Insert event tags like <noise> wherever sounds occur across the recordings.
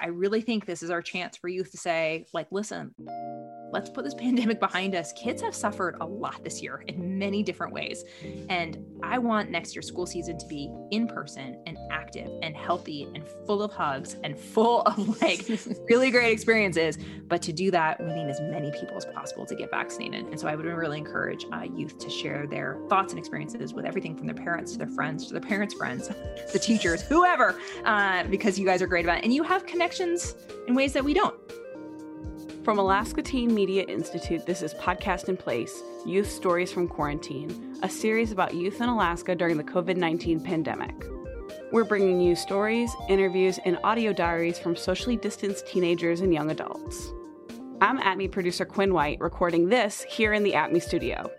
I really think this is our chance for youth to say, like, listen, let's put this <laughs> pandemic behind us. Kids have suffered a lot this year in many different ways. And I want next year's school season to be in person and active and healthy and full of hugs and full of <laughs> like <laughs> really great experiences. But to do that, we need as many people as possible to get vaccinated. And so I would really encourage uh, youth to share their thoughts and experiences with everything from their parents to their friends to their parents' friends, the teachers, whoever, uh, because you guys are great about it. And you have connections in ways that we don't. From Alaska Teen Media Institute, this is Podcast in Place Youth Stories from Quarantine, a series about youth in Alaska during the COVID 19 pandemic. We're bringing you stories, interviews, and audio diaries from socially distanced teenagers and young adults. I'm ATMI producer Quinn White, recording this here in the ATMI studio.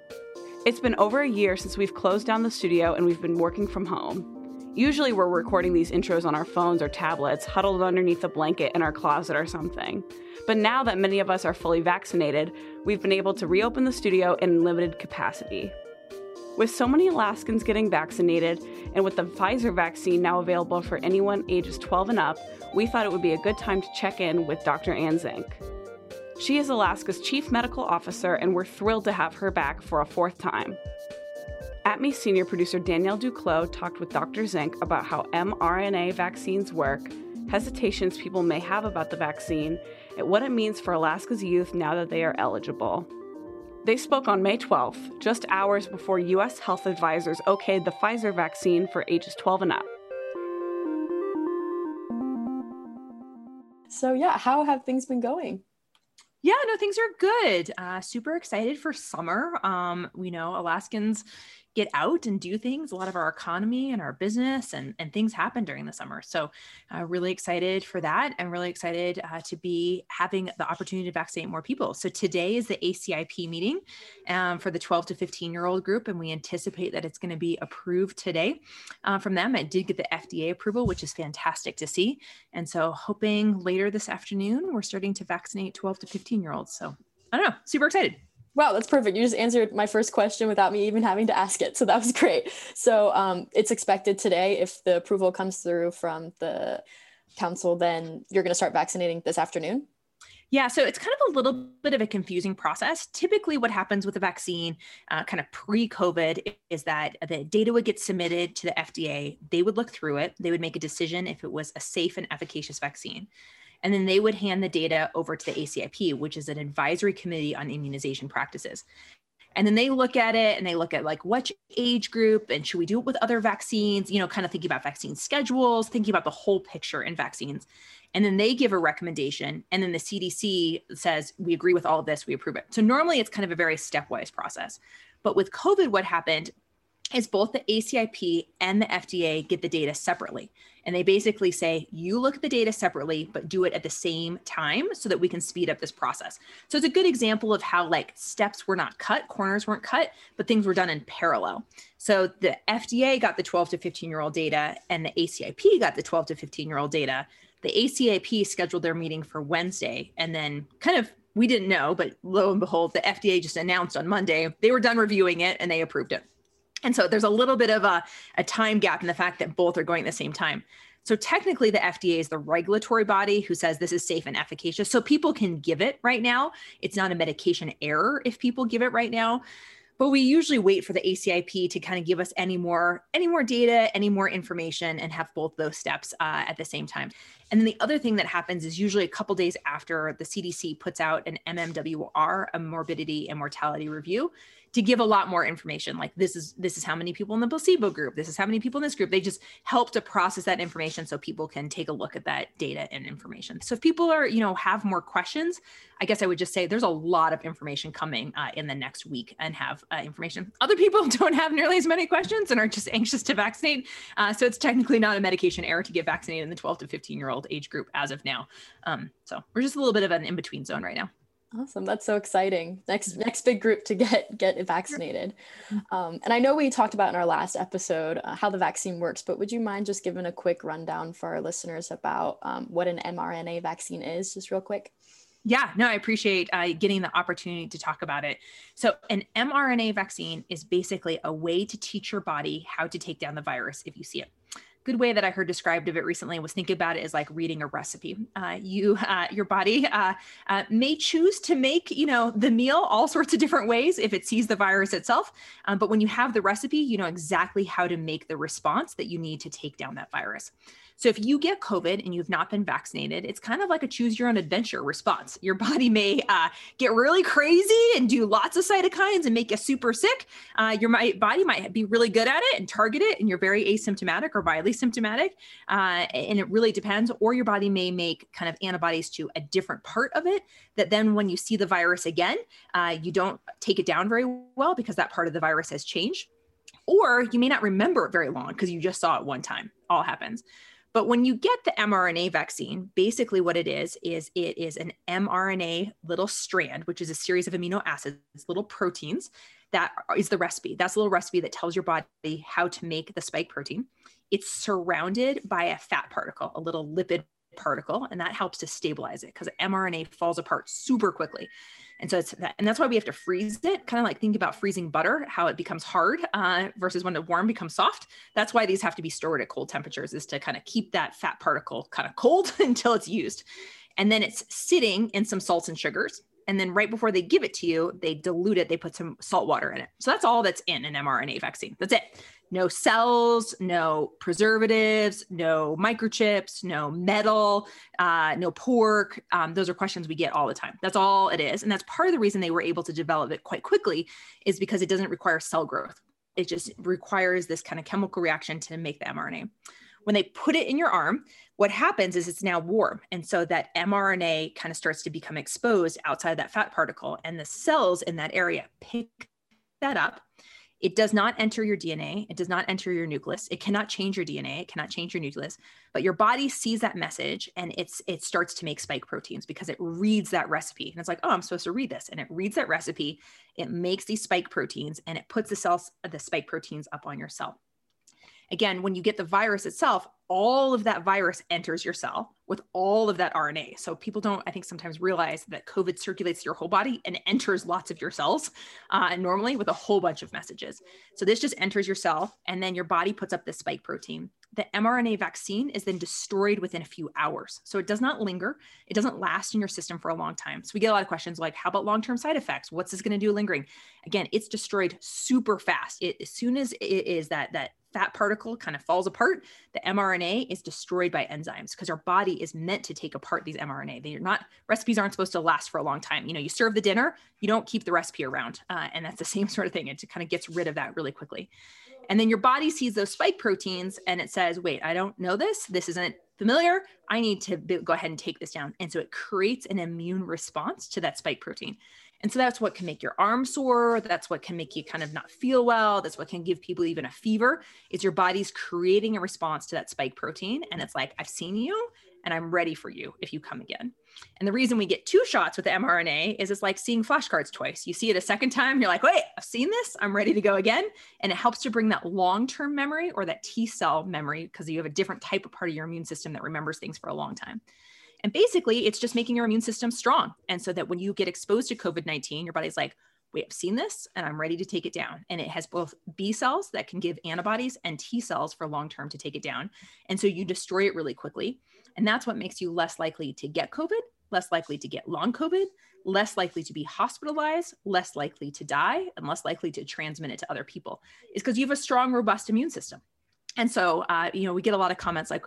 It's been over a year since we've closed down the studio and we've been working from home. Usually, we're recording these intros on our phones or tablets, huddled underneath a blanket in our closet or something. But now that many of us are fully vaccinated, we've been able to reopen the studio in limited capacity. With so many Alaskans getting vaccinated, and with the Pfizer vaccine now available for anyone ages 12 and up, we thought it would be a good time to check in with Dr. Anne Zink. She is Alaska's chief medical officer, and we're thrilled to have her back for a fourth time. ATMI senior producer Danielle Duclos talked with Dr. Zink about how mRNA vaccines work, hesitations people may have about the vaccine, and what it means for Alaska's youth now that they are eligible. They spoke on May 12th, just hours before U.S. health advisors okayed the Pfizer vaccine for ages 12 and up. So, yeah, how have things been going? Yeah, no, things are good. Uh, super excited for summer. Um, we know Alaskans, get out and do things. A lot of our economy and our business and, and things happen during the summer. So, uh, really excited for that and really excited uh, to be having the opportunity to vaccinate more people. So, today is the ACIP meeting um, for the 12 to 15 year old group, and we anticipate that it's going to be approved today uh, from them. It did get the FDA approval, which is fantastic to see. And so, hoping later this afternoon, we're starting to vaccinate 12 to 15 year olds. So, I don't know, super excited. Wow, that's perfect. You just answered my first question without me even having to ask it. So that was great. So um, it's expected today. If the approval comes through from the council, then you're going to start vaccinating this afternoon? Yeah, so it's kind of a little bit of a confusing process. Typically, what happens with a vaccine, uh, kind of pre COVID, is that the data would get submitted to the FDA. They would look through it, they would make a decision if it was a safe and efficacious vaccine. And then they would hand the data over to the ACIP, which is an advisory committee on immunization practices. And then they look at it and they look at like which age group and should we do it with other vaccines, you know, kind of thinking about vaccine schedules, thinking about the whole picture in vaccines. And then they give a recommendation. And then the CDC says, we agree with all of this, we approve it. So normally it's kind of a very stepwise process. But with COVID, what happened is both the ACIP and the FDA get the data separately. And they basically say, you look at the data separately, but do it at the same time so that we can speed up this process. So it's a good example of how like steps were not cut, corners weren't cut, but things were done in parallel. So the FDA got the 12 to 15 year old data and the ACIP got the 12 to 15 year old data. The ACIP scheduled their meeting for Wednesday and then kind of we didn't know, but lo and behold, the FDA just announced on Monday they were done reviewing it and they approved it. And so there's a little bit of a, a time gap in the fact that both are going at the same time. So technically, the FDA is the regulatory body who says this is safe and efficacious. So people can give it right now. It's not a medication error if people give it right now. But we usually wait for the ACIP to kind of give us any more any more data, any more information, and have both those steps uh, at the same time. And then the other thing that happens is usually a couple days after the CDC puts out an MMWR, a morbidity and mortality review, to give a lot more information like this is this is how many people in the placebo group this is how many people in this group. They just help to process that information so people can take a look at that data and information. So if people are you know have more questions i guess i would just say there's a lot of information coming uh, in the next week and have uh, information. Other people <laughs> don't have nearly as many questions and are just anxious to vaccinate. Uh, so it's technically not a medication error to get vaccinated in the 12 to 15 year old age group as of now. Um, so we're just a little bit of an in-between zone right now Awesome. That's so exciting. Next next big group to get get vaccinated. Um, and I know we talked about in our last episode uh, how the vaccine works, but would you mind just giving a quick rundown for our listeners about um, what an mRNA vaccine is, just real quick? Yeah, no, I appreciate uh, getting the opportunity to talk about it. So, an mRNA vaccine is basically a way to teach your body how to take down the virus if you see it. Good way that I heard described of it recently was think about it as like reading a recipe. Uh, you, uh, your body uh, uh, may choose to make, you know, the meal all sorts of different ways if it sees the virus itself. Um, but when you have the recipe, you know exactly how to make the response that you need to take down that virus. So if you get COVID and you've not been vaccinated, it's kind of like a choose your own adventure response. Your <laughs> body may uh, get really crazy and do lots of cytokines and make you super sick. Uh, your body might be really good at it and target it, and you're very asymptomatic or mildly symptomatic. Uh, and it really depends. Or your body may make kind of antibodies to a different part of it that then when you see the virus again, uh, you don't take it down very well because that part of the virus has changed. Or you may not remember it very long because you just saw it one time. All happens. But when you get the mRNA vaccine, basically what it is, is it is an mRNA little strand, which is a series of amino acids, little proteins. That is the recipe. That's a little recipe that tells your body how to make the spike protein. It's surrounded by a fat particle, a little lipid particle, and that helps to stabilize it because mRNA falls apart super quickly. And so it's that, and that's why we have to freeze it, kind of like think about freezing butter, how it becomes hard uh, versus when it warm becomes soft. That's why these have to be stored at cold temperatures, is to kind of keep that fat particle kind of cold <laughs> until it's used. And then it's sitting in some salts and sugars. And then right before they give it to you, they dilute it, they put some salt water in it. So that's all that's in an mRNA vaccine. That's it no cells, no preservatives, no microchips, no metal, uh, no pork. Um, those are questions we get all the time. That's all it is. And that's part of the reason they were able to develop it quite quickly is because it doesn't require cell growth. It just requires this kind of chemical reaction to make the mRNA. When they put it in your arm, what happens is it's now warm. And so that mRNA kind of starts to become exposed outside that fat particle, and the cells in that area pick that up it does not enter your DNA. It does not enter your nucleus. It cannot change your DNA. It cannot change your nucleus. But your body sees that message and it's it starts to make spike proteins because it reads that recipe. And it's like, oh, I'm supposed to read this. And it reads that recipe. It makes these spike proteins and it puts the cells, the spike proteins up on your cell. Again, when you get the virus itself, all of that virus enters your cell with all of that RNA. So people don't, I think, sometimes realize that COVID circulates your whole body and enters lots of your cells uh, normally with a whole bunch of messages. So this just enters your cell, and then your body puts up this spike protein. The mRNA vaccine is then destroyed within a few hours. So it does not linger. It doesn't last in your system for a long time. So we get a lot of questions like, how about long term side effects? What's this going to do lingering? Again, it's destroyed super fast. It, as soon as it is that, that fat particle kind of falls apart, the mRNA is destroyed by enzymes because our body is meant to take apart these mRNA. They're not recipes aren't supposed to last for a long time. You know, you serve the dinner, you don't keep the recipe around, uh, and that's the <laughs> same sort of thing. It kind of gets rid of that really quickly, and then your body sees those spike proteins and it says, "Wait, I don't know this. This isn't familiar. I need to go ahead and take this down." And so it creates an immune response to that spike protein. And so that's what can make your arm sore. That's what can make you kind of not feel well. That's what can give people even a fever. Is your body's creating a response to that spike protein. And it's like, I've seen you and I'm ready for you if you come again. And the reason we get two shots with the mRNA is it's like seeing flashcards twice. You see it a second time, you're like, wait, I've seen this, I'm ready to go again. And it helps to bring that long term memory or that T cell memory because you have a different type of part of your immune system that remembers things for a long time. And basically, it's just making your immune system strong. And so that when you get exposed to COVID 19, your body's like, wait, I've seen this and I'm ready to take it down. And it has both B cells that can give antibodies and T cells for long term to take it down. And so you destroy it really quickly. And that's what makes you less likely to get COVID, less likely to get long COVID, less likely to be hospitalized, less likely to die, and less likely to transmit it to other people, is because you have a strong, robust immune system. And so, uh, you know, we get a lot of comments like,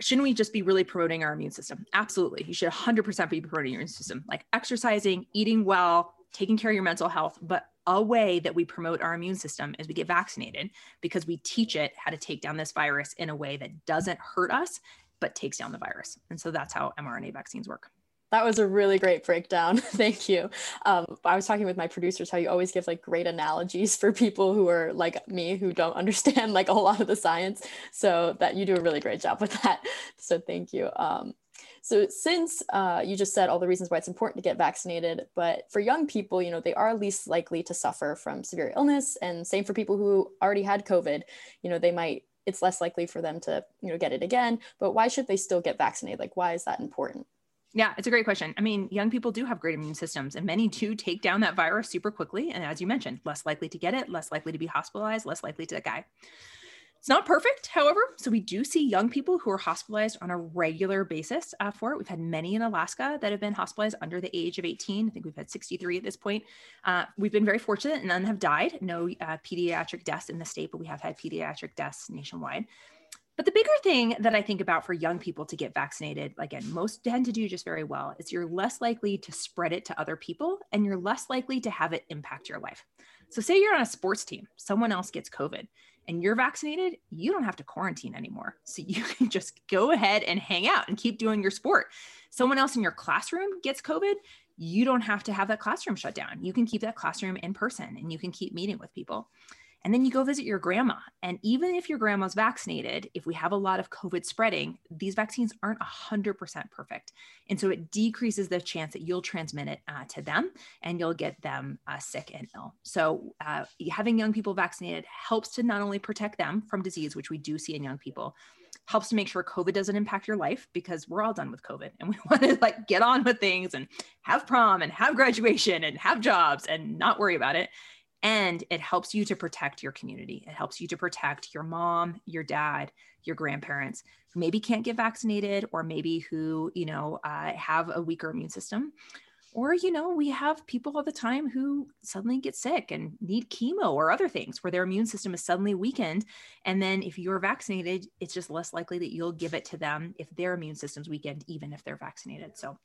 shouldn't we just be really promoting our immune system? Absolutely. You should 100% be promoting your immune system, like exercising, eating well, taking care of your mental health. But a way that we promote our immune system is we get vaccinated because we teach it how to take down this virus in a way that doesn't hurt us, but takes down the virus. And so that's how mRNA vaccines work. That was a really great breakdown. <laughs> Thank you. Um, I was talking with my producers how you always give like great analogies for people who are like me who don't <laughs> understand like a lot of the science. So that you do a really great job with that. So thank you. Um, so since uh, you just said all the reasons why it's important to get vaccinated, but for young people, you know, they are least likely to suffer from severe illness, and same for people who already had COVID. You know, they might it's less likely for them to you know get it again. But why should they still get vaccinated? Like, why is that important? Yeah, it's a great question. I mean, young people do have great immune systems, and many do take down that virus super quickly. And as you mentioned, less likely to get it, less likely to be hospitalized, less likely to die. It's not perfect, however. So we do see young people who are hospitalized on a regular basis uh, for it. We've had many in Alaska that have been hospitalized under the age of 18. I think we've had 63 at this point. Uh, we've been very fortunate and none have died. No uh, pediatric deaths in the state, but we have had pediatric deaths nationwide. But the bigger thing that I think about for young people to get vaccinated, again, most tend to do just very well, is you're less likely to spread it to other people and you're less likely to have it impact your life. So, say you're on a sports team, someone else gets COVID and you're vaccinated, you don't have to quarantine anymore. So you <laughs> can just go ahead and hang out and keep doing your sport. Someone else in your classroom gets COVID, you don't have to have that classroom shut down. You can keep that classroom in person and you can keep meeting with people. And then you go visit your grandma. And even if your grandma's vaccinated, if we have a lot of COVID spreading, these vaccines aren't 100% perfect. And so it decreases the chance that you'll transmit it uh, to them and you'll get them uh, sick and ill. So uh, having young people vaccinated helps to not only protect them from disease, which we do see in young people, helps to make sure COVID doesn't impact your life because we're all done with COVID and <laughs> we want to like get on with things and have prom and have graduation and have jobs and not worry about it and it helps you to protect your community. It helps you to protect your mom your dad your grandparents who maybe can't get vaccinated or maybe who you know uh, have a weaker immune system. Or you know we have people all the time who suddenly get sick and need chemo or other things where their immune system is suddenly weakened. And then if you're vaccinated it's just less likely that you'll give it to them if their immune system's weakened even if they're vaccinated. So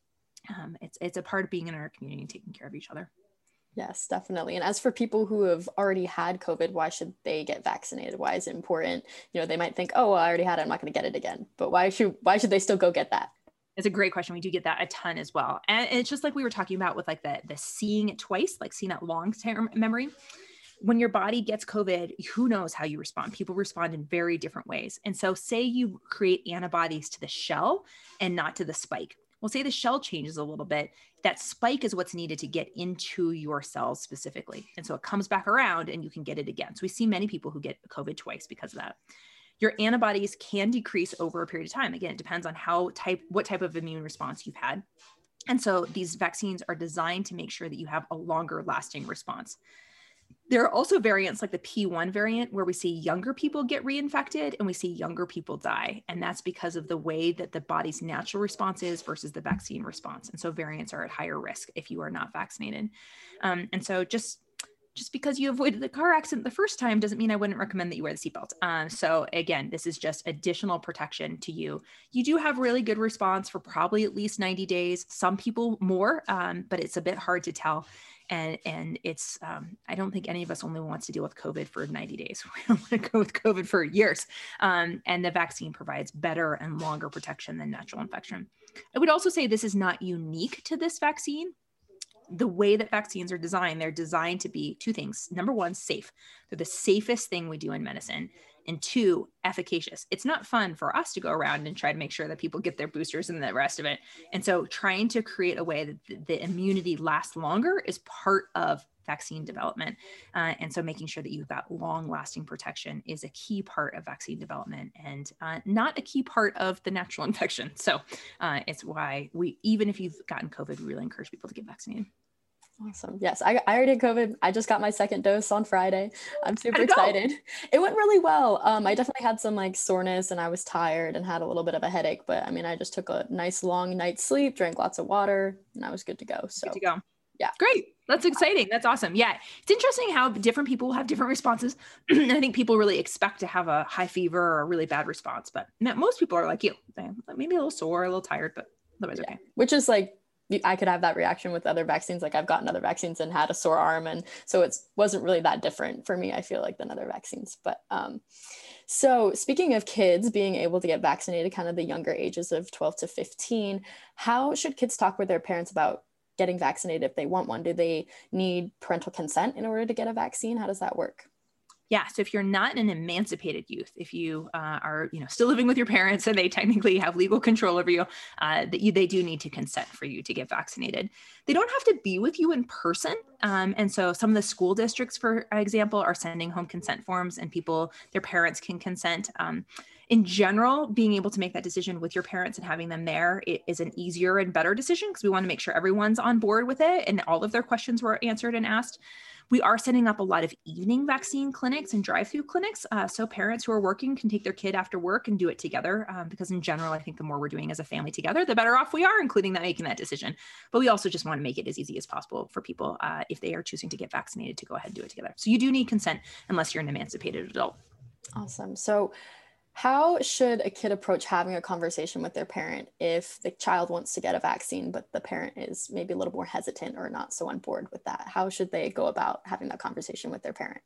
um, it's it's a part of being in our community and taking care of each other Yes, definitely. And as for people who have already had COVID, why should they get vaccinated? Why is it important? You know, they might think, "Oh, well, I already had it. I'm not going to get it again." But why should why should they still go get that? It's a great question. We do get that a ton as well, and it's just like we were talking about with like the the seeing it twice, like seeing that long term memory. When your body gets COVID, who knows how you respond? People respond in very different ways. And so, say you create antibodies to the shell and not to the spike well, say the shell changes a little bit, that spike is what's needed to get into your cells specifically. And so it comes back around and you can get it again. So we see many people who get COVID twice because of that. Your antibodies can decrease over a period of time. Again, it depends on how type, what type of immune response you've had. And so these vaccines are designed to make sure that you have a longer lasting response. There are also variants like the P1 variant where we see younger people get reinfected and we see younger people die. And that's because of the way that the body's natural response is versus the vaccine response. And so variants are at higher risk if you are not vaccinated. Um, and so just just because you avoided the car accident the first time doesn't mean I wouldn't recommend that you wear the seatbelt. Um, so again, this is just additional protection to you. You do have really good response for probably at least 90 days. Some people more, um, but it's a bit hard to tell and and it's um, I don't think any of us only wants to deal with COVID for 90 days. <laughs> We don't want to go with COVID for years. Um, and the vaccine provides better and longer protection than natural infection. I would also say this is not unique to this vaccine. The way that vaccines are designed, they're designed to be two things. Number one, safe. They're the safest thing we do in medicine and two, efficacious. It's not fun for us to go around and try to make sure that people get their boosters and the rest of it. And so, trying to create a way that the immunity lasts longer is part of vaccine development. Uh, and so, making sure that you've got long lasting protection is a key part of vaccine development and uh, not a key part of the natural <laughs> infection. So, uh, it's why we, even if you've gotten COVID, we really encourage people to get vaccinated. Awesome. Yes, I, I already had COVID. I just got my second dose on Friday. I'm super excited. It went really well. Um, I definitely had some like soreness and I was tired and had a little bit of a headache, but I mean, I just took a nice long night's sleep, drank lots of water, and I was good to go. So, good to go. Yeah. Great. That's exciting. That's awesome. Yeah. It's interesting how different people have different responses. <clears throat> I think people really expect to have a high fever or a really bad response, but most people are like you, maybe a little sore, a little tired, but otherwise yeah. okay. Which is like I could have that reaction with other vaccines. Like I've gotten other vaccines and had a sore arm, and so it wasn't really that different for me. I feel like than other vaccines. But um, so speaking of kids being able to get vaccinated, kind of the younger ages of twelve to fifteen, how should kids talk with their parents about getting vaccinated if they want one? Do they need parental consent in order to get a vaccine? How does that work? Yeah so if you're not an emancipated youth if you uh, are you know still living with your parents and they technically have legal control over you uh, that you they do need to consent for you to get vaccinated. They don't have to be with you in person um, and so some of the school districts for example are sending home consent forms and people their parents can consent um, in general, being able to make that decision with your parents and having them there is an easier and better decision because we want to make sure everyone's on board with it and all of their questions were answered and asked. We are setting up a lot of evening vaccine clinics and drive through clinics. Uh, so parents who are working can take their kid after work and do it together. Um, because in general, I think the more we're doing as a family together, the better off we are, including that making that decision. But we also just want to make it as easy as possible for people uh, if they are choosing to get vaccinated to go ahead and do it together. So you do need consent unless you're an emancipated adult. Awesome. So how should a kid approach having a conversation with their parent if the child wants to get a vaccine, but the parent is maybe a little more hesitant or not so on board with that? How should they go about having that conversation with their parent?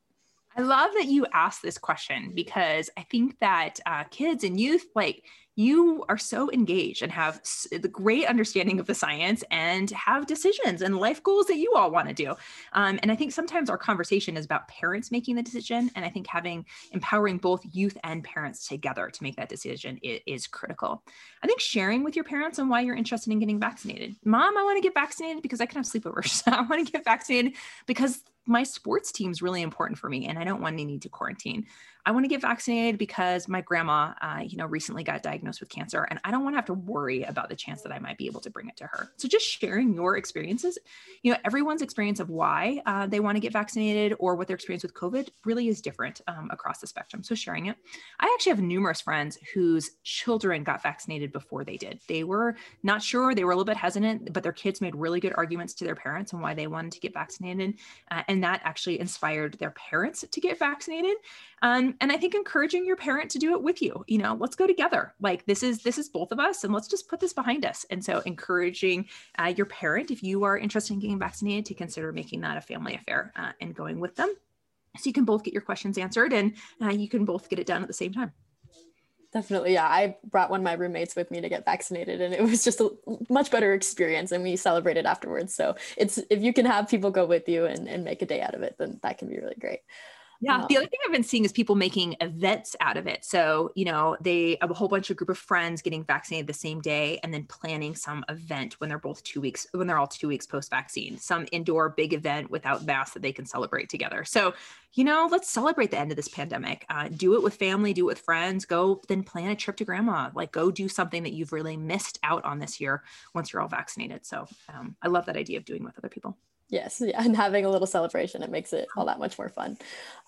I love that you asked this question because I think that uh, kids and youth, like, you are so engaged and have the great understanding of the science and have decisions and life goals that you all want to do. Um, and I think sometimes our conversation is about parents making the decision. And I think having empowering both youth and parents together to make that decision is, is critical. I think sharing with your parents on why you're interested in getting vaccinated. Mom, I want to get vaccinated because I can have sleepovers. <laughs> I want to get vaccinated because my sports team is really important for me and I don't want any need to quarantine. I want to get vaccinated because my grandma, uh, you know, recently got diagnosed with cancer, and I don't want to have to worry about the chance that I might be able to bring it to her. So just sharing your experiences, you know, everyone's experience of why uh, they want to get vaccinated or what their experience with COVID really is different um, across the spectrum. So sharing it. I actually have numerous friends whose children got vaccinated before they did. They were not sure, they were a little bit hesitant, but their kids made really good arguments to their parents and why they wanted to get vaccinated, uh, and that actually inspired their parents to get vaccinated. Um, and I think encouraging your parent to do it with you, you know, let's go together. Like this is this is both of us, and let's just put this behind us. And so, encouraging uh, your parent, if you are interested in getting vaccinated, to consider making that a family affair uh, and going with them, so you can both get your questions answered and uh, you can both get it done at the same time. Definitely, yeah. I brought one of my roommates with me to get vaccinated, and it was just a much better experience, and we celebrated afterwards. So it's if you can have people go with you and, and make a day out of it, then that can be really great. Yeah. Um, the other thing I've been seeing is people making events out of it. So, you know, they have a whole bunch of group of friends getting vaccinated the same day and then planning some event when they're both two weeks, when they're all two weeks post vaccine, some indoor big event without masks that they can celebrate together. So, you know, let's celebrate the end of this pandemic. Uh, do it with family, do it with friends, go then plan a trip to grandma, like go do something that you've really missed out on this year once you're all vaccinated. So, um, I love that idea of doing with other people. Yes, yeah, <laughs> and having a little celebration, it makes it all that much more fun.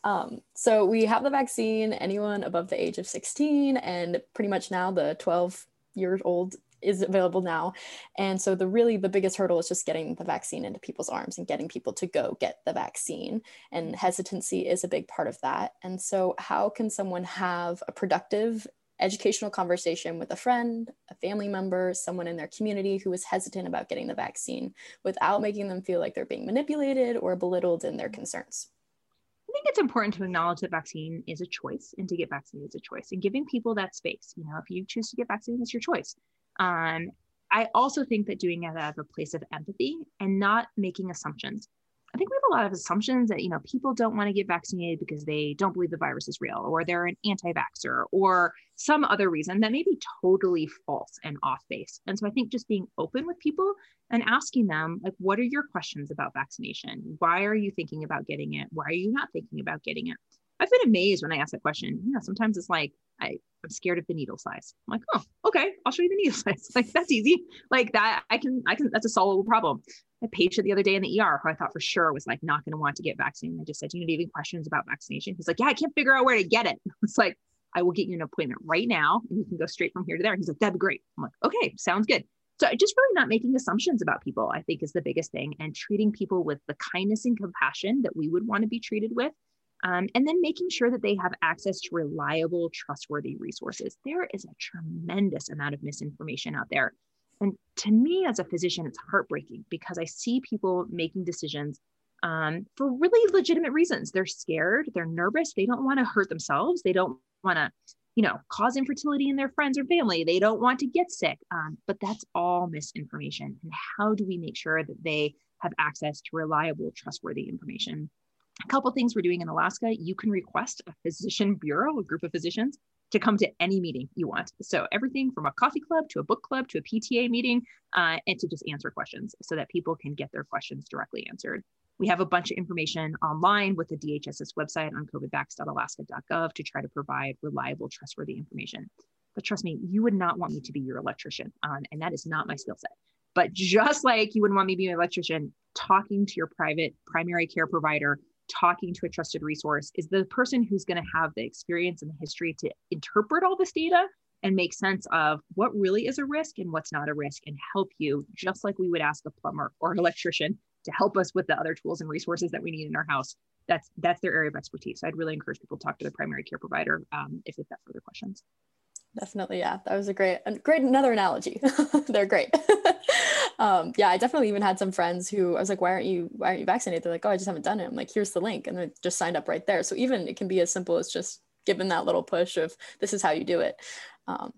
Um, so we have the vaccine, anyone above the age of 16, and pretty much now the 12 years old is available now. And so the really the biggest hurdle is just getting the vaccine into people's arms and getting people to go get the vaccine. And hesitancy is a big part of that. And so how can someone have a productive educational conversation with a friend, a family member, someone in their community who is hesitant about getting the vaccine without making them feel like they're being manipulated or belittled in their concerns. I think it's important to acknowledge that vaccine is a choice and to get vaccinated is a choice and giving people that space. You know, if you choose to get vaccinated, it's your choice. Um, I also think that doing it out of a place of empathy and not making assumptions. I think we have a lot of assumptions that, you know, people don't want to get vaccinated because they don't believe the virus is real or they're an anti vaxxer or some other reason that may be totally false and off base. And so I think just being open with people and asking them, like, what are your questions about vaccination? Why are you thinking about getting it? Why are you not thinking about getting it? I've been amazed when I ask that question. You know, sometimes it's like, I, I'm scared of the needle size. I'm like, oh, okay, I'll show you the needle <laughs> size. Like that's easy. Like that, I can, I can, that's a solvable problem. A patient the other day in the ER who I thought for sure was like not going to want to get vaccinated. I just said, Do you have any questions about vaccination? He's like, Yeah, I can't figure out where to get it. <laughs> It's like, I will get you an appointment right now and you can go straight from here to there. He's like, That'd be great. I'm like, Okay, sounds good. So just really not making assumptions about people, I think is the biggest thing and treating people with the kindness and compassion that we would want to be treated with. Um, and then making sure that they have access to reliable, trustworthy resources. There is a tremendous amount of misinformation out there. And to me, as a physician, it's heartbreaking because I see people making decisions um, for really legitimate reasons. They're scared, they're nervous, they don't want to hurt themselves, they don't want to, you know, cause infertility in their friends or family, they don't want to get sick. Um, but that's all misinformation. And how do we make sure that they have access to reliable, trustworthy information? A couple things we're doing in Alaska, you can request a physician bureau, a group of physicians, to come to any meeting you want. So everything from a coffee club to a book club to a PTA meeting, uh, and to just answer questions so that people can get their questions directly answered. We have a bunch of information online with the DHS's website on covidvax.alaska.gov to try to provide reliable, trustworthy information. But trust me, you would not want me to be your electrician, um, and that is not my skill set. But just like you wouldn't want me to be an electrician, talking to your private primary care provider, talking to a trusted resource is the person who's going to have the experience and the history to interpret all this data and make sense of what really is a risk and what's not a risk and help you just like we would ask a plumber or an electrician to help us with the other tools and resources that we need in our house. That's that's their area of expertise. So i'd really encourage people to talk to the primary care provider um, if they've got further questions. Definitely yeah. That was a great great another analogy. <laughs> They're great <laughs> um, yeah i definitely even had some friends who i was like why aren't you why aren't you vaccinated? They're like oh i just haven't done it. I'm like here's the link and they just signed up right there. So even it can be as simple as just given that little push of this is how you do it. Um,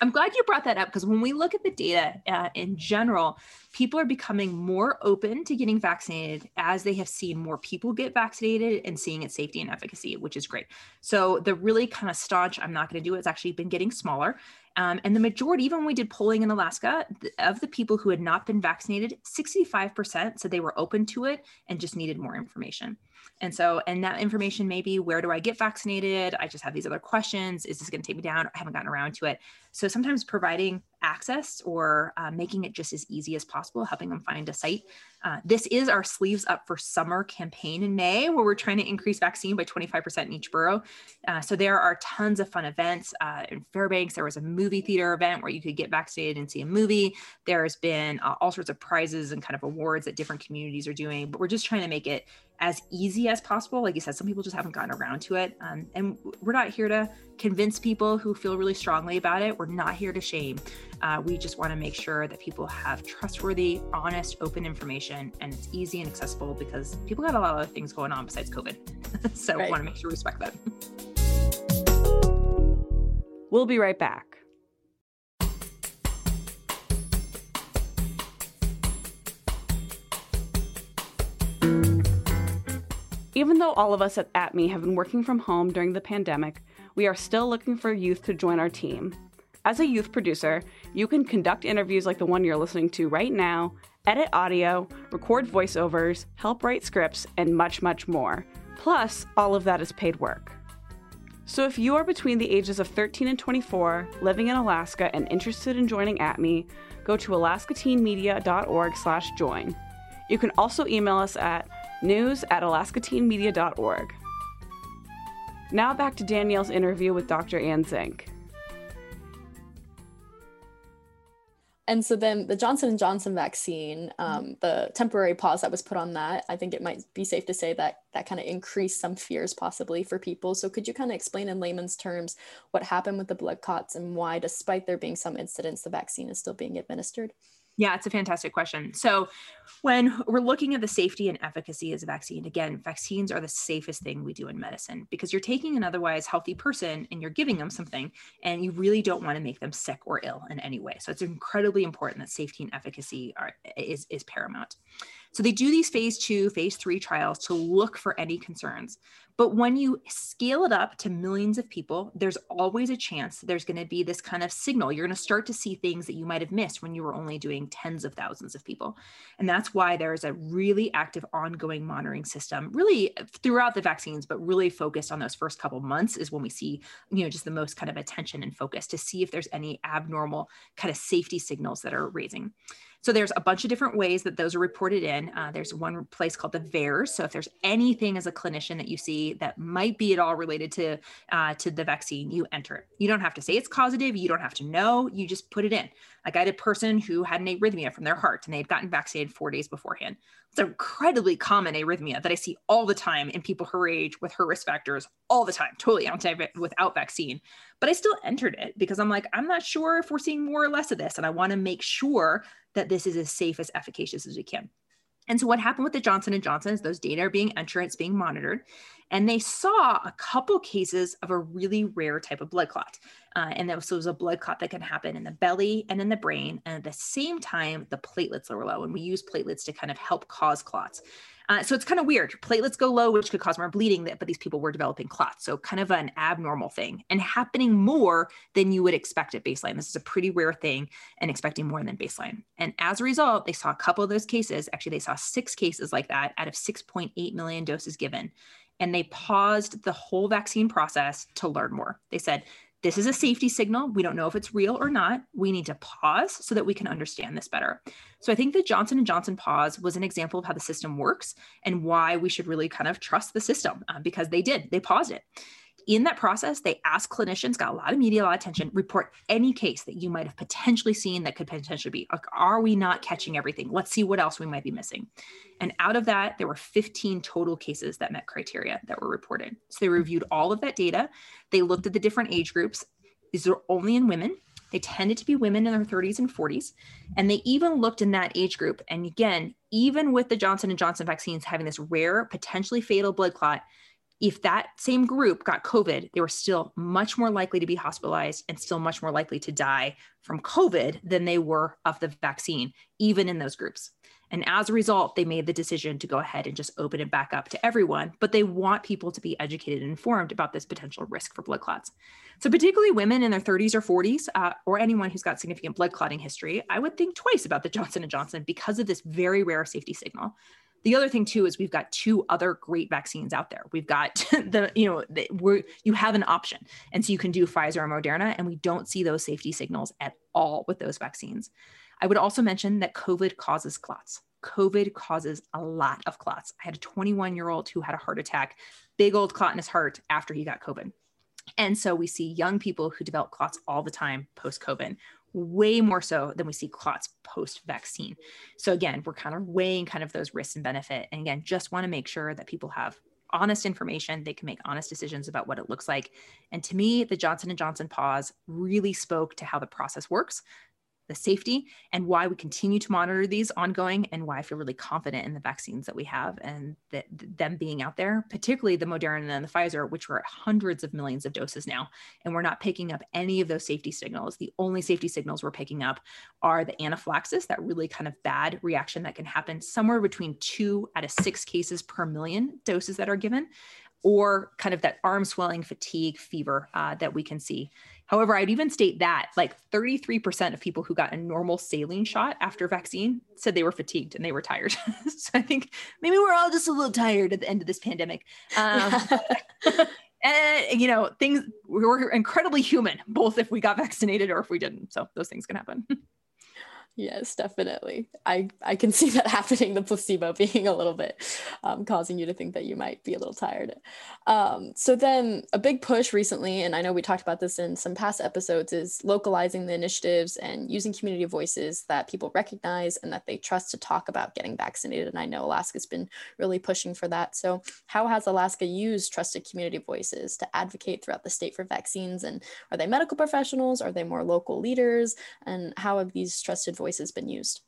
I'm glad you brought that up because when we look at the data uh, in general, people are becoming more open to getting vaccinated as they have seen more people get vaccinated and seeing its safety and efficacy, which is great. So the really kind of staunch, I'm not going to do it, it's actually been getting smaller. Um, and the majority, even when we did polling in Alaska, of the people who had not been vaccinated, 65% said they were open to it and just needed more information. And so, and that information maybe where do I get vaccinated? I just have these other questions. Is this going to take me down? I haven't gotten around to it. So sometimes providing access or uh, making it just as easy as possible, helping them find a site. Uh, this is our Sleeves Up for Summer campaign in May, where we're trying to increase vaccine by 25% in each borough. Uh, so there are tons of fun events. Uh, in Fairbanks, there was a movie theater event where you could get vaccinated and see a movie. There's been uh, all sorts of prizes and kind of awards that different communities are doing, but we're just trying to make it as easy as possible. Like you said, some people just haven't gotten around to it. Um, and we're not here to convince people who feel really strongly about it. We're not here to shame. Uh, we just want to make sure that people have trustworthy, honest, open information and it's easy and accessible because people got a lot of other things going on besides COVID. <laughs> so right. we want to make sure we respect that. We'll be right back. Even though all of us at ATMI have been working from home during the pandemic, we are still looking for youth to join our team. As a youth producer, you can conduct interviews like the one you're listening to right now, edit audio, record voiceovers, help write scripts, and much, much more. Plus, all of that is paid work. So if you are between the ages of 13 and 24, living in Alaska and interested in joining ATMI, go to alaskateenmedia.org/join. You can also email us at news at alaskateenmedia.org. Now back to Danielle's interview with Dr. Anne Zink. And so then the Johnson and Johnson vaccine, um, the temporary pause that was put on that, I think it might be safe to say that that kind of increased some fears possibly for people. So could you kind of explain in layman's terms what happened with the blood clots and why, despite there being some incidents, the vaccine is still being administered? Yeah, it's a fantastic question. So, when we're looking at the safety and efficacy as a vaccine, again, vaccines are the safest thing we do in medicine because you're taking an otherwise healthy person and you're giving them something, and you really don't want to make them sick or ill in any way. So, it's incredibly important that safety and efficacy are, is, is paramount. So they do these phase two, phase three trials to look for any concerns. But when you scale it up to millions of people, there's always a chance there's going to be this kind of signal. You're going to start to see things that you might have missed when you were only doing tens of thousands of people. And that's why there is a really active ongoing monitoring system, really throughout the vaccines, but really focused on those first couple months is when we see, you know, just the most kind of attention and focus to see if there's any abnormal kind of safety signals that are raising. So there's a bunch of different ways that those are reported in. Uh, there's one place called the VAERS. So if there's anything as a clinician that you see that might be at all related to uh, to the vaccine, you enter it. You don't have to say it's causative. You don't have to know. You just put it in. Like I had a person who had an arrhythmia from their heart and they had gotten vaccinated four days beforehand. It's an incredibly common arrhythmia that I see all the time in people her age with her risk factors all the time, totally anti without vaccine. But I still entered it because I'm like, I'm not sure if we're seeing more or less of this. And I want to make sure that this is as safe as efficacious as we can. And so what happened with the Johnson and Johnson is those data are being entered, it's being monitored, and they saw a couple cases of a really rare type of blood clot. Uh, and that was, so was a blood clot that can happen in the belly and in the brain. And at the same time, the platelets are low. And we use platelets to kind of help cause clots. Uh, so it's kind of weird. Platelets go low, which could cause more bleeding, but these people were developing clots. So kind of an abnormal thing and happening more than you would expect at baseline. This is a pretty rare thing and expecting more than baseline. And as a result, they saw a couple of those cases. Actually, they saw six cases like that out of 6.8 million doses given. And they paused the whole vaccine process to learn more. They said, this is a safety signal. We don't know if it's real or not. We need to pause so that we can understand this better. So I think the Johnson and Johnson pause was an example of how the system works and why we should really kind of trust the system uh, because they did. They paused it in that process, they asked clinicians, got a lot of media, a lot of attention, report any case that you might have potentially seen that could potentially be, like, are we not catching everything? Let's see what else we might be missing. And out of that, there were 15 total cases that met criteria that were reported. So they reviewed all of that data. They looked at the different age groups. These are only in women. They tended to be women in their 30s and 40s. And they even looked in that age group. And again, even with the Johnson & Johnson vaccines having this rare, potentially fatal blood clot, if that same group got COVID, they were still much more likely to be hospitalized and still much more likely to die from COVID than they were of the vaccine, even in those groups. And as a result, they made the decision to go ahead and just open it back up to everyone. But they want people to be educated and informed about this potential risk for blood clots. So, particularly women in their 30s or 40s, uh, or anyone who's got significant blood clotting history, I would think twice about the Johnson and Johnson because of this very rare safety signal the other thing too is we've got two other great vaccines out there. We've got <laughs> the, you know, the, we're, you have an option. And so you can do Pfizer or Moderna, and we don't see those safety signals at all with those vaccines. I would also mention that COVID causes clots. COVID causes a lot of clots. I had a 21 year old who had a heart attack, big old clot in his heart after he got COVID. And so we see young people who develop clots all the time post COVID way more so than we see clots post vaccine. So again, we're kind of weighing kind of those risks and benefit. And again, just want to make sure that people have honest information they can make honest decisions about what it looks like and to me the johnson & johnson pause really spoke to how the process works the safety and why we continue to monitor these ongoing and why I feel really confident in the vaccines that we have and that them being out there, particularly the Moderna and the Pfizer, which were hundreds of millions of doses now. And we're not picking up any of those safety signals. The only safety signals we're picking up are the anaphylaxis, that really kind of bad reaction that can happen somewhere between two out of six cases per million doses that are given, or kind of that arm swelling, fatigue, fever uh, that we can see. However, I'd even state that like 33% of people who got a normal saline shot after vaccine said they were fatigued and they were tired. <laughs> so I think maybe we're all just a little tired at the end of this pandemic. Um, <laughs> and you know, things we're incredibly human, both if we got vaccinated or if we didn't. So those things can happen. <laughs> Yes, definitely. I, I can <laughs> see that happening, the placebo <laughs> being a little bit um, causing you to think that you might be a little tired. Um, so, then a big push recently, and I know we talked about this in some past episodes, is localizing the initiatives and using community voices that people recognize and that they trust to talk about getting vaccinated. And I know Alaska's been really pushing for that. So, how has Alaska used trusted community voices to advocate throughout the state for vaccines? And are they medical professionals? Are they more local leaders? And how have these trusted voices been used?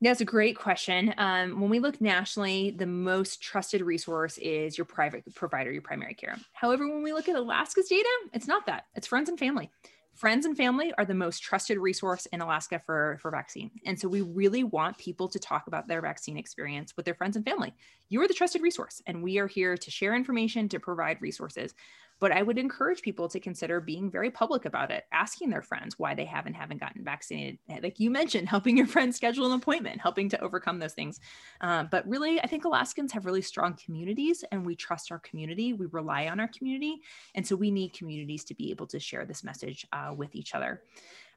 That's a great question. Um, when we look nationally, the most trusted resource is your private provider, your primary care. However, when we look at Alaska's data, it's not that. It's friends and family. Friends and family are the most trusted resource in Alaska for, for vaccine. And so we really want people to talk about their vaccine experience with their friends and family. You are the trusted resource, and we are here to share information, to provide resources. But I would encourage people to consider being very public about it, asking their friends why they haven't haven't gotten vaccinated. Like you mentioned, <laughs> helping your friends schedule an appointment, helping to overcome those things. Uh, but really, I think Alaskans have really strong communities, and we trust our community. We rely on our community, and so we need communities to be able to share this message uh, with each other.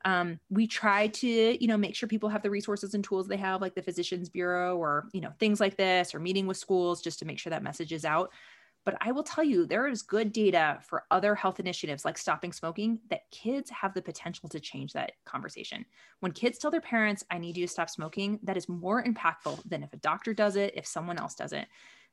Um, we try to you know make sure people have the resources and tools they have like the physicians bureau or you know things like this or meeting with schools just to make sure that message is out but I will tell you, there is good data for other health initiatives like stopping smoking that kids have the potential to change that conversation. When kids tell their parents, I need you to stop smoking, that is more impactful than if a doctor does it, if someone else does it.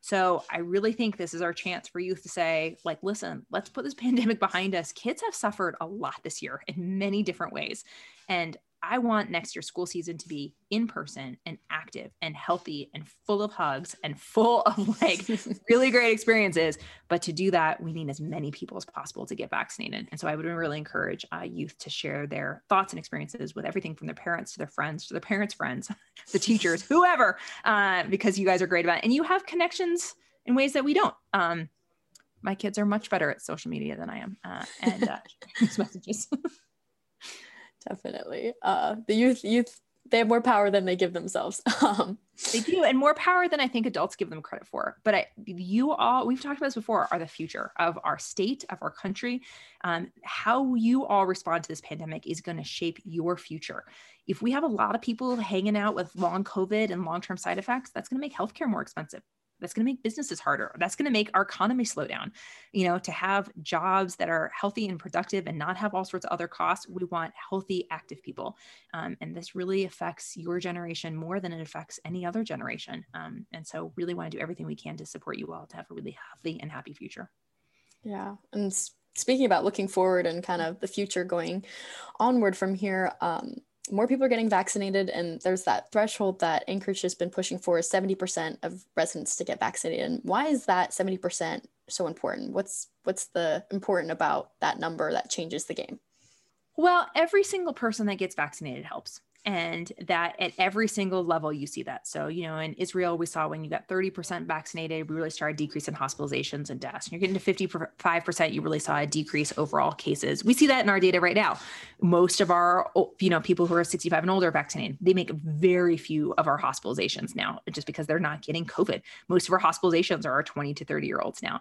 So I really think this is our chance for youth to say, like, listen, let's put this <laughs> pandemic behind us. Kids have suffered a lot this year in many different ways. And I want next year's school season to be in person and active and healthy and full of hugs and full of <laughs> like really great experiences. But to do that, we need as many people as possible to get vaccinated. And so I would really encourage uh, youth to share their thoughts and experiences with everything from their parents to their friends to their parents' friends, <laughs> the teachers, <laughs> whoever, uh, because you guys are great about it. And you have connections in ways that we don't. Um, my kids are much better at social media than I am, uh, and uh, messages. Definitely, uh, the youth youth they have more power than they give themselves. <laughs> Um, they do, and more power than I think adults give them credit for. But I, you all, we've talked about this before, are the future of our state, of our country. Um, how you all respond to this pandemic is going to shape your future. If we have a lot of people hanging out with long COVID and long term side effects, that's going to make healthcare more expensive that's going to make businesses harder. That's going to make our economy slow down. You know to have jobs that are healthy and productive and not have all sorts of other costs we want healthy active people. Um, and this really affects your generation more than it affects any other generation. Um, and so really want to do everything we can to support you all to have a really healthy and happy future. Yeah and speaking about looking forward and kind of the future going onward from here um, more people are getting vaccinated and there's that threshold that anchorage has been pushing for 70% of residents to get vaccinated. And why is that 70% so important? What's what's the important about that number that changes the game? Well every single person that gets vaccinated helps and that at every single level you see that. So you know in israel we saw when you got 30% vaccinated we really started decreasing hospitalizations and deaths. You're getting to 55% you really saw a decrease overall cases. We see that in our data right now. Most of our you know people who are 65 and older are vaccinated. They make very few of our hospitalizations now just because they're not getting covid. Most of our hospitalizations are our 20 to 30 year olds now.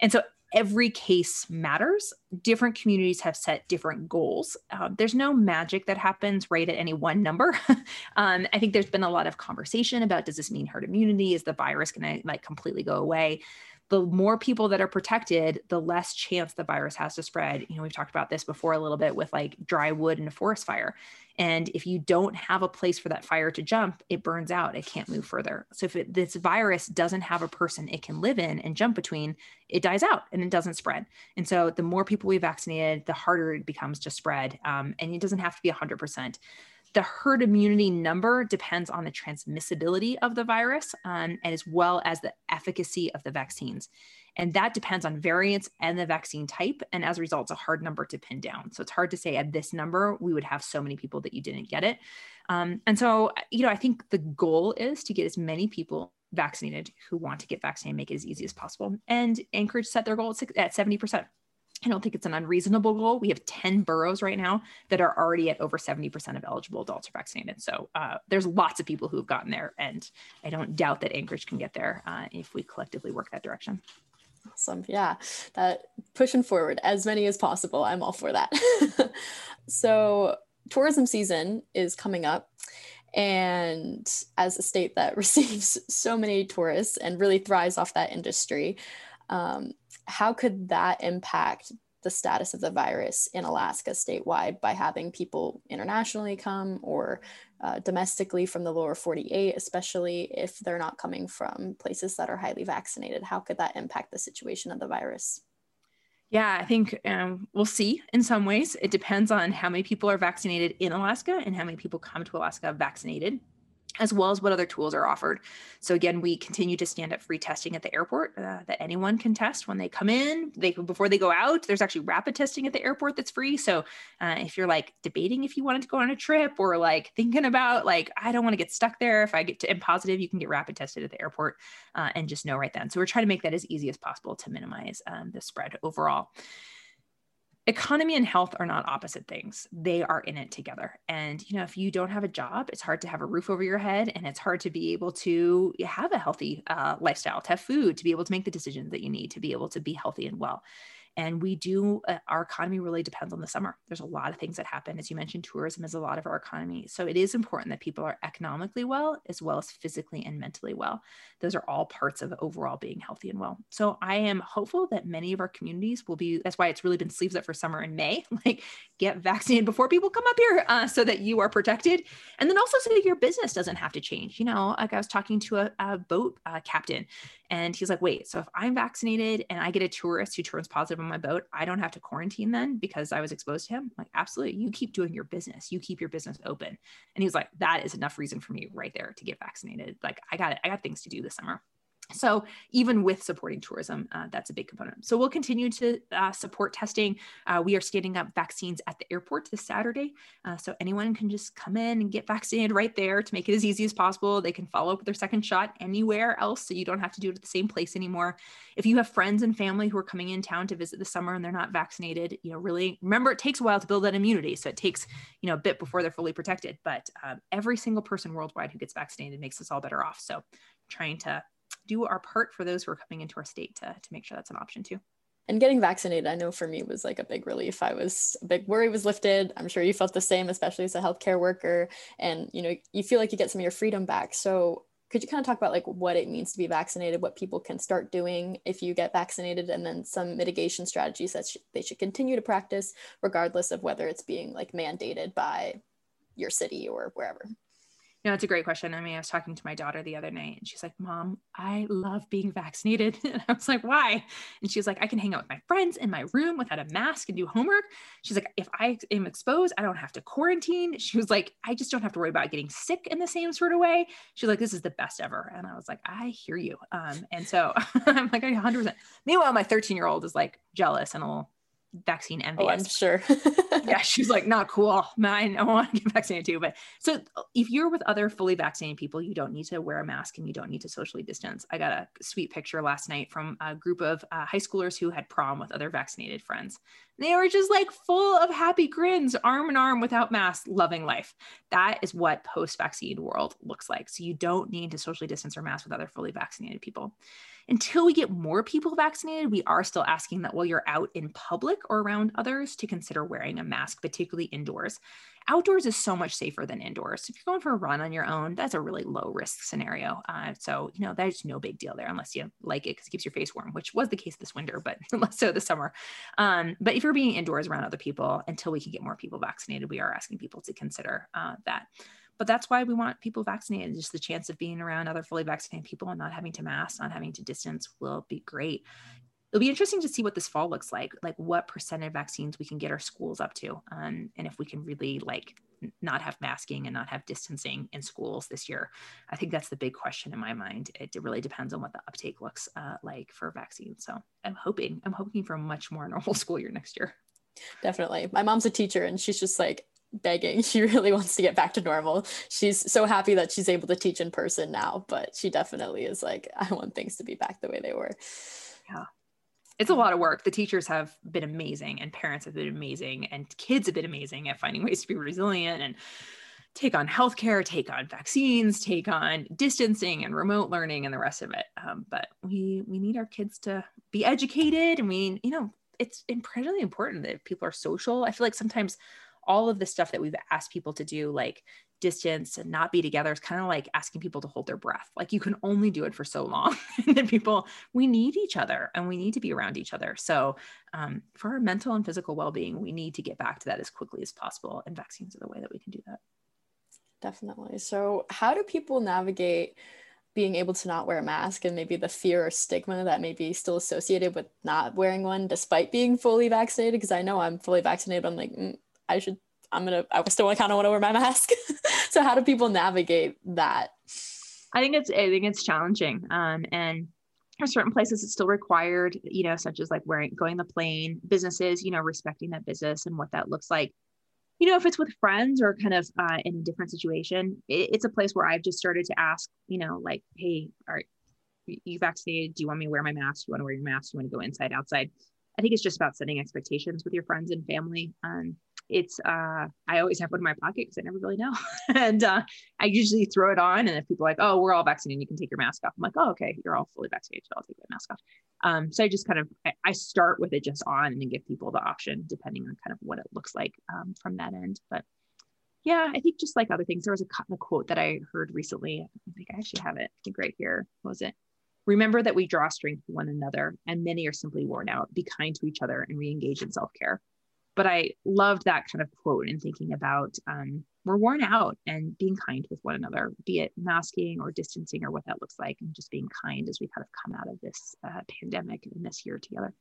And so every case matters. Different communities have set different goals. Uh, there's no magic that happens right at any one number. <laughs> um, I think there's been a lot of conversation about does this mean herd immunity? Is the virus going to like completely go away? the more people that are protected, the less chance the virus has to spread. You know, we've talked about this before a little bit with like dry wood and a forest fire. And if you don't have a place for that fire to jump, it burns out. It can't move further. So if it, this virus doesn't have a person it can live in and jump between, it dies out and it doesn't spread. And so the more people we vaccinated, the harder it becomes to spread. Um, and it doesn't have to be 100% the herd immunity number depends on the transmissibility of the virus um, and as well as the efficacy of the vaccines. And that depends on variants and the vaccine type. And as a result, it's a hard number to pin down. So it's hard to say at this number, we would have so many people that you didn't get it. Um, and so, you know, I think the goal is to get as many people vaccinated who want to get vaccinated, make it as easy as possible. And Anchorage set their goal at 70%. I don't think it's an unreasonable goal. We have 10 boroughs right now that are already at over 70% of eligible adults are vaccinated. So uh, there's lots of people who have gotten there. And I don't doubt that Anchorage can get there uh, if we collectively work that direction. Awesome. Yeah. That pushing forward as many as possible. I'm all for that. <laughs> so tourism season is coming up. And as a state that <laughs> receives so many tourists and really thrives off that industry, um, how could that impact the status of the virus in Alaska statewide by having people internationally come or uh, domestically from the lower 48, especially if they're not coming from places that are highly vaccinated? How could that impact the situation of the virus? Yeah, I think um, we'll see in some ways. It depends on how many people are vaccinated in Alaska and how many people come to Alaska vaccinated as well as what other tools are offered. So again, we continue to stand up free testing at the airport uh, that anyone can test when they come in. They before they go out. There's actually rapid testing at the airport that's free. So uh, if you're like debating if you wanted to go on a trip or like thinking about like I don't want to get stuck there, if I get to M positive, you can get rapid tested at the airport uh, and just know right then. So we're trying to make that as easy as possible to minimize um, the spread overall economy and health are not opposite things. They are in it together. And you know if you don't have a job it's hard to have a roof over your head and it's hard to be able to have a healthy uh, lifestyle to have food to be able to make the decisions that you need to be able to be healthy and well and we do, uh, our economy really depends on the summer. There's a lot of things that happen. As you mentioned, tourism is a lot of our economy. So it is important that people are economically well as well as physically and mentally well. Those are all parts of overall being healthy and well. So I am hopeful that many of our communities will be, that's why it's really been sleeves up for summer in May, <laughs> like get vaccinated before people come up here uh, so that you are protected. And then also so that your business doesn't have to change. You know, like I was talking to a, a boat uh, captain and he's like, wait, so if I'm vaccinated and I get a tourist who turns positive on my boat, I don't have to quarantine then because I was exposed to him. I'm like, absolutely. You keep doing your business. You keep your business open. And he was like, that is enough reason for me right there to get vaccinated. Like I got. I got things to do this summer. So even with supporting tourism, uh, that's a big component. So we'll continue to uh, support testing. Uh, we are standing up vaccines at the airport this Saturday. Uh, so anyone can just come in and get vaccinated right there to make it as easy as possible. They can follow up with their second shot anywhere else. So you don't have to do it at the same place anymore. If you have friends and family who are coming in town to visit this summer and they're not vaccinated, you know, really remember it takes a while to build that immunity. So it takes, you know, a bit before they're fully protected. But um, every single person worldwide who gets vaccinated makes us all better off. So trying to do our part for those who are coming into our state to, to make sure that's an option too. And getting vaccinated, I know for me was like a big relief. I was a big worry was lifted. I'm sure you felt the same, especially as a healthcare worker. And you know, you feel like you get some of your freedom back. So could you kind of talk about like what it means to be vaccinated, what people can start doing if you get vaccinated, and then some mitigation strategies that sh- they should continue to practice, regardless of whether it's being like mandated by your city or wherever? You know, it's a great question. I mean, I was talking to my daughter the other night and she's like, Mom, I love being vaccinated. <laughs> And I was like, Why? And she's like, I can hang out with my friends in my room without a mask and do homework. She's like, If I am exposed, I don't have to quarantine. <laughs> She was like, I just don't have to worry about getting sick in the same sort of way. She's like, This is the best ever. And I was like, I hear you. Um, and so <laughs> I'm like, 100%. Meanwhile, my 13 year old is like jealous and a little vaccine envious. Oh, I'm sure. <laughs> yeah, she's like, not cool. <laughs> Man, I want to get vaccinated too. But so if you're with other fully vaccinated people, you don't need to wear a mask and you don't need to socially distance. I got a sweet picture last night from a group of uh, high schoolers who had prom with other vaccinated friends. They were just like full of happy grins, arm in arm without masks, loving life. That is what post vaccine world looks like. So you don't need to socially distance or mask with other fully vaccinated people until we get more people vaccinated, we are still asking that while you're out in public or around others to consider wearing a mask, particularly indoors. Outdoors is so much safer than indoors. If you're going for a run on your own, that's a really low risk scenario. Uh, so, you know, there's no big deal there unless you like it because it keeps your face warm, which was the case this winter, but <laughs> less so this summer. Um, but if you're being indoors around other people until we can get more people vaccinated, we are asking people to consider uh, that but that's why we want people vaccinated just the chance of being around other fully vaccinated people and not having to mask not having to distance will be great it'll be interesting to see what this fall looks like like what percent of vaccines we can get our schools up to um, and if we can really like not have masking and not have distancing in schools this year i think that's the big question in my mind it, it really depends on what the uptake looks uh, like for vaccines so i'm hoping i'm hoping for a much more <laughs> normal school year next year definitely my mom's a teacher and she's just like begging. <laughs> She really wants to get back to normal. She's so happy that she's able to teach in person now, but she definitely is like, I want things to be back the way they were. Yeah. It's a lot of work. The teachers have been amazing, and parents have been amazing, and kids have been amazing at finding ways to be resilient and take on healthcare, take on vaccines, take on distancing and remote learning and the rest of it. Um, but we we need our kids to be educated, and we you know it's incredibly important that people are social. I feel like sometimes all of the stuff that we've asked people to do, like distance and not be together, is kind of like asking people to hold their breath. Like you can only do it for so long. <laughs> and then people, we need each other and we need to be around each other. So um, for our mental and physical well-being, we need to get back to that as quickly as possible. And vaccines are the way that we can do that. Definitely. So how do people navigate? being able to not wear a mask and maybe the fear or stigma that may be still associated with not wearing one despite being fully vaccinated because i know i'm fully vaccinated i'm like mm, I should, I'm to, I still kind of want to wear my mask. <laughs> so how do people navigate that? I think it's, I think it's challenging. Um, and are certain places it's still required, you know, such as like wearing, going the plane, businesses, you know, respecting that business and what that looks like. You know, if it's with friends or kind of uh, in a different situation, it, it's a place where I've just started to ask, you know, like, hey, are you vaccinated? Do you want me to wear my mask? Do you want to wear your mask? Do you want to go inside, outside? I think it's just about setting expectations with your friends and family. Um, it's uh I always have one in my pocket because I never really know. <laughs> and uh, I usually throw it on. And if people are like, oh, we're all vaccinated, you can take your mask off. I'm like, oh, okay, you're all fully vaccinated, so I'll take my mask off. Um, so I just kind of I, I, start with it just on and then give people the option depending on kind of what it looks like um, from that end. But yeah, I think just like other things, there was a, a quote that I heard recently. I think I actually have it. I think right here. What was it? Remember that we draw strength from one another, and many are simply worn out. Be kind to each other and re-engage in self-care but I loved that kind of quote and thinking about um, we're worn out and being kind with one another, be it masking or distancing or what that looks like, and just being kind as we kind of come out of this uh, pandemic and this year together.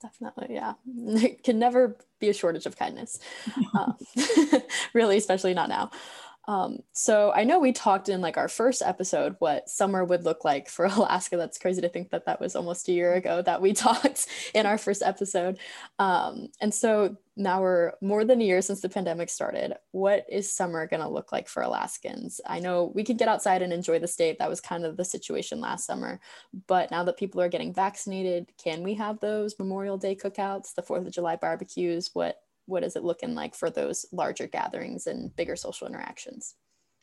Definitely, yeah. <laughs> There can never be a shortage of kindness, uh, <laughs> <laughs> really, especially not now. Um, so I know we talked in like our first episode what summer would look like for <laughs> Alaska. That's crazy to think that that was almost a year ago that we <laughs> talked in our first episode. Um, and so now we're more than a year since the pandemic started. What is summer going to look like for Alaskans? I know we could get outside and enjoy the state. That was kind of the situation last summer. But now that people are getting vaccinated, can we have those Memorial Day cookouts, the 4th of July barbecues? What what is it looking like for those larger gatherings and bigger social interactions?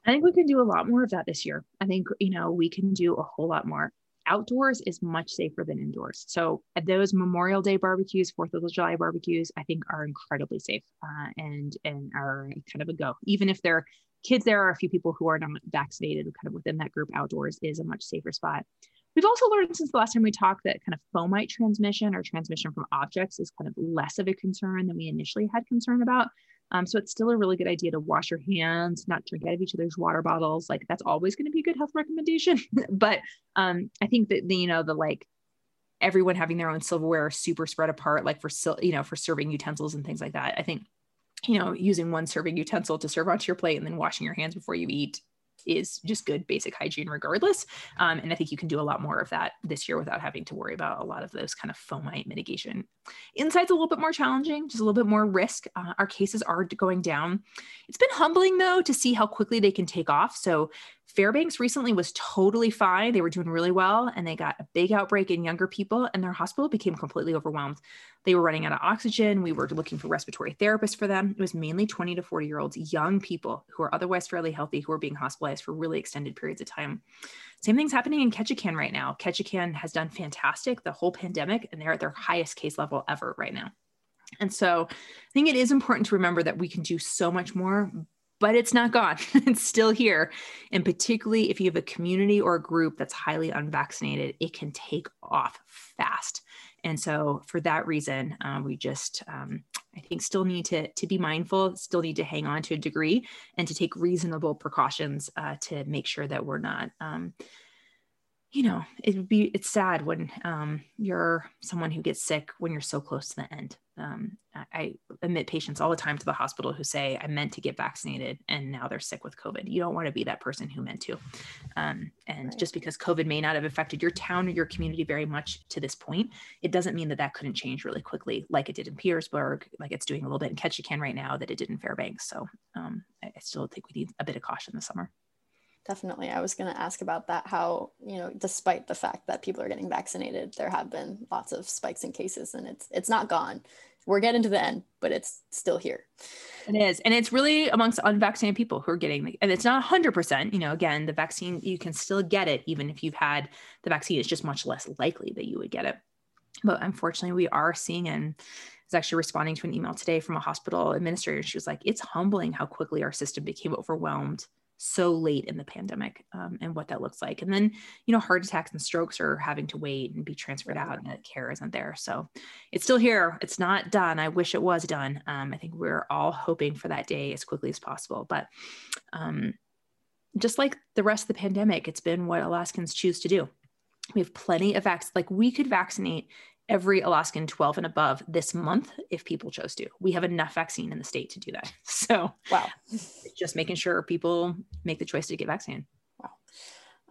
I think we can do a lot more of that this year. I think, you know, we can do a whole lot more. Outdoors is much safer than indoors. So at those Memorial Day barbecues, Fourth of July barbecues, I think are incredibly safe uh, and and are kind of a go. Even if there are kids, there are a few people who are not vaccinated, kind of within that group. Outdoors is a much safer spot. We've also learned since the last time we talked that kind of fomite transmission or transmission from objects is kind of less of a concern than we initially had concern about. Um, so it's still a really good idea to wash your hands, not drink out of each other's water bottles. Like that's always going to be a good health recommendation. <laughs> but um, I think that the, you know the like everyone having their own silverware super spread apart, like for you know for serving utensils and things like that. I think you know using one serving utensil to serve onto your plate and then washing your hands before you eat is just good basic hygiene regardless. Um, and I think you can do a lot more of that this year without having to worry about a lot of those kind of fomite mitigation. Inside's a little bit more challenging, just a little bit more risk. Uh, our cases are going down. It's been humbling though to see how quickly they can take off. So Fairbanks recently was totally fine. They were doing really well and they got a big outbreak in younger people and their hospital became completely overwhelmed. They were running out of oxygen. We were looking for respiratory therapists for them. It was mainly 20 to 40 year olds, young people who are otherwise fairly healthy, who are being hospitalized for really extended periods of time. Same thing's happening in Ketchikan right now. Ketchikan has done fantastic the whole pandemic and they're at their highest case level ever right now. And so I think it is important to remember that we can do so much more, but it's not gone. <laughs> it's still here. And particularly if you have a community or a group that's highly unvaccinated, it can take off fast. And so, for that reason, uh, we just, um, I think, still need to to be mindful, still need to hang on to a degree, and to take reasonable precautions uh, to make sure that we're not. Um, you know, it would be it's sad when um, you're someone who gets sick when you're so close to the end um, I admit patients all the time to the hospital who say, I meant to get vaccinated and now they're sick with COVID. You don't want to be that person who meant to. Um, and right. just because COVID may not have affected your town or your community very much to this point, it doesn't mean that that couldn't change really quickly, like it did in Petersburg, like it's doing a little bit in Ketchikan right now that it did in Fairbanks. So um, I, I still think we need a bit of caution this summer definitely i was going to ask about that how you know despite the fact that people are getting vaccinated there have been lots of spikes in cases and it's it's not gone. We're getting to the end but it's still here. It is and it's really amongst unvaccinated people who are getting and it's not 100% you know again the vaccine you can still get it even if you've had the vaccine. It's just much less likely that you would get it. But unfortunately we are seeing and I was actually responding to an email today from a hospital administrator she was like it's humbling how quickly our system became overwhelmed so late in the pandemic um, and what that looks like. And then, you know, heart attacks and strokes are having to wait and be transferred out and that care isn't there. So it's still here. It's not done. I wish it was done. Um, I think we're all hoping for that day as quickly as possible. But um, just like the rest of the pandemic, it's been what Alaskans choose to do. We have plenty of vaccines. Like we could vaccinate every Alaskan 12 and above this month if people chose to. We have enough vaccine in the state to do that. <laughs> So, wow. just making sure people make the choice to get vaccinated. Wow.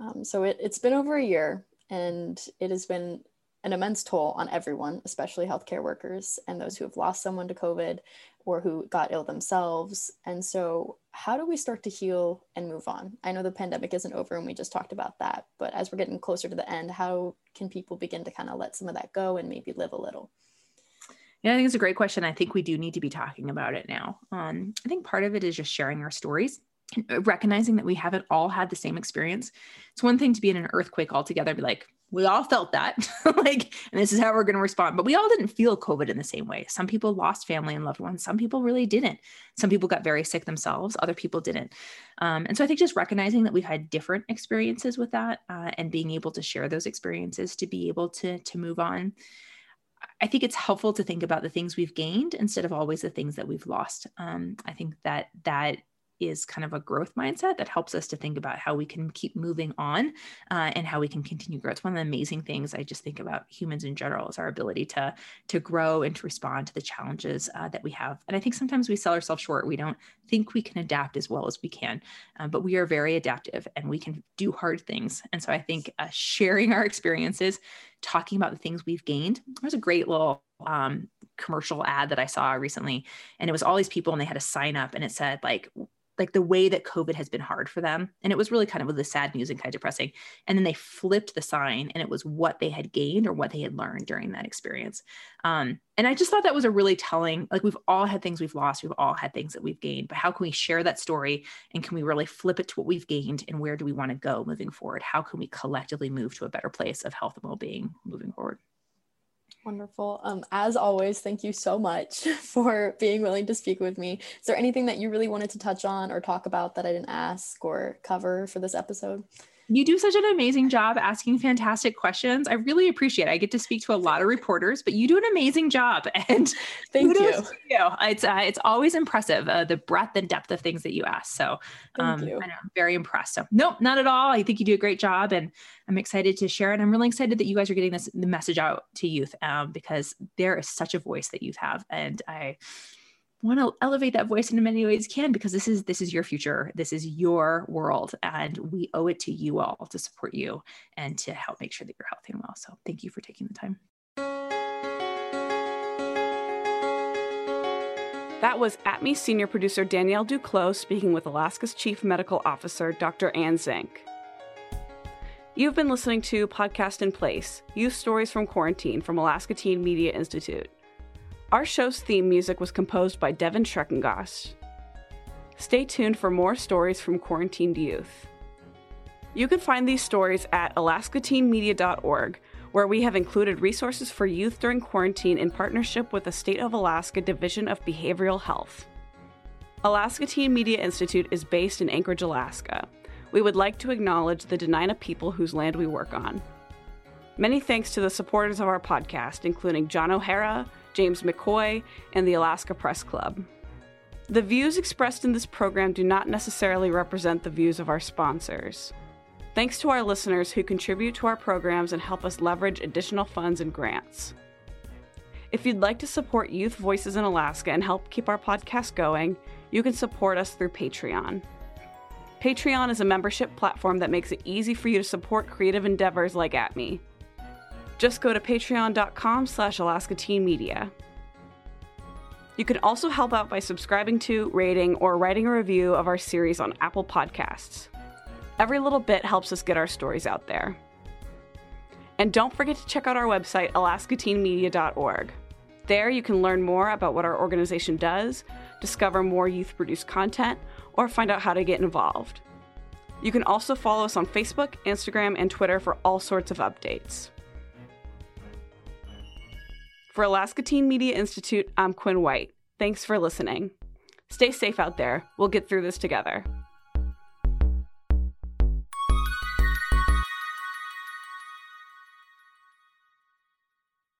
Um, so, it, it's been over a year and it has been an immense toll on everyone, especially healthcare workers and those who have lost someone to COVID or who got ill themselves. And so, how do we start to heal and move on? I know the pandemic isn't over and we just talked about that, but as we're getting closer to the end, how can people begin to kind of let some of that go and maybe live a little? Yeah, I think it's a great question. I think we do need to be talking about it now. Um, I think part of it is just sharing our stories recognizing that we haven't all had the same experience. It's one thing to be in an earthquake altogether, be like, we all felt that, <laughs> like, and this is how we're going to respond. But we all didn't feel COVID in the same way. Some people lost family and loved ones. Some people really didn't. Some people got very sick themselves. Other people didn't. Um, and so I think just recognizing that we've had different experiences with that uh, and being able to share those experiences to be able to to move on. I think it's helpful to think about the things we've gained instead of always the things that we've lost. Um, I think that that is kind of a growth mindset that helps us to think about how we can keep moving on uh, and how we can continue growth. It's one of the amazing things I just think about humans in general is our ability to to grow and to respond to the challenges uh, that we have. And I think sometimes we sell ourselves short. We don't think we can adapt as well as we can, um, but we are very adaptive and we can do hard things. And so I think uh, sharing our experiences, talking about the things we've gained. There's a great little um, commercial ad that I saw recently, and it was all these people, and they had a sign up, and it said like like the way that COVID has been hard for them. And it was really kind of with the sad news and kind of depressing. And then they flipped the sign and it was what they had gained or what they had learned during that experience. Um, and I just thought that was a really telling, like we've all had things we've lost, we've all had things that we've gained, but how can we share that story and can we really flip it to what we've gained and where do we want to go moving forward? How can we collectively move to a better place of health and well-being moving forward? Wonderful. Um, as always, thank you so much <laughs> for being willing to speak with me. Is there anything that you really wanted to touch on or talk about that I didn't ask or cover for this episode? You do such an amazing job asking fantastic questions. I really appreciate it. I get to speak to a lot of reporters, but you do an amazing job. <laughs> And thank you. you. It's uh, it's always impressive uh, the breadth and depth of things that you ask. So um, I know, I'm very impressed. So nope, not at all. I think you do a great job, and I'm excited to share it. I'm really excited that you guys are getting this the message out to youth um, because there is such a voice that youth have, and I want to elevate that voice in many ways can because this is this is your future this is your world and we owe it to you all to support you and to help make sure that you're healthy and well so thank you for taking the time that was ATMI senior producer Danielle Duclos speaking with Alaska's chief medical officer, Dr. Anne Zink. You've been listening to Podcast in Place Youth Stories from Quarantine from Alaska Teen Media Institute. Our show's theme music was composed by Devin Schreckengoss. Stay tuned for more stories from quarantined youth. You can find these stories at alaskateenmedia.org, where we have included resources for youth during quarantine in partnership with the State of Alaska Division of Behavioral Health. Alaska Teen Media Institute is based in Anchorage, Alaska. We would like to acknowledge the Dena'ina people whose land we work on. Many thanks to the supporters of our podcast, including John O'Hara, James McCoy, and the Alaska Press Club. The views expressed in this program do not necessarily represent the views of our sponsors. Thanks to our listeners who contribute to our programs and help us leverage additional funds and grants. If you'd like to support Youth Voices in Alaska and help keep our podcast going, you can support us through Patreon. Patreon is a membership platform that makes it easy for you to support creative endeavors like ATMI. Just go to patreon.com slash Alaska Teen Media. You can also help out by subscribing to, rating, or writing a review of our series on Apple Podcasts. Every little bit helps us get our stories out there. And don't forget to check out our website, alaskateenmedia.org. There you can learn more about what our organization does, discover more youth produced content, or find out how to get involved. You can also follow us on Facebook, Instagram, and Twitter for all sorts of updates. For Alaska Teen Media Institute, I'm Quinn White. Thanks for listening. Stay safe out there. We'll get through this together.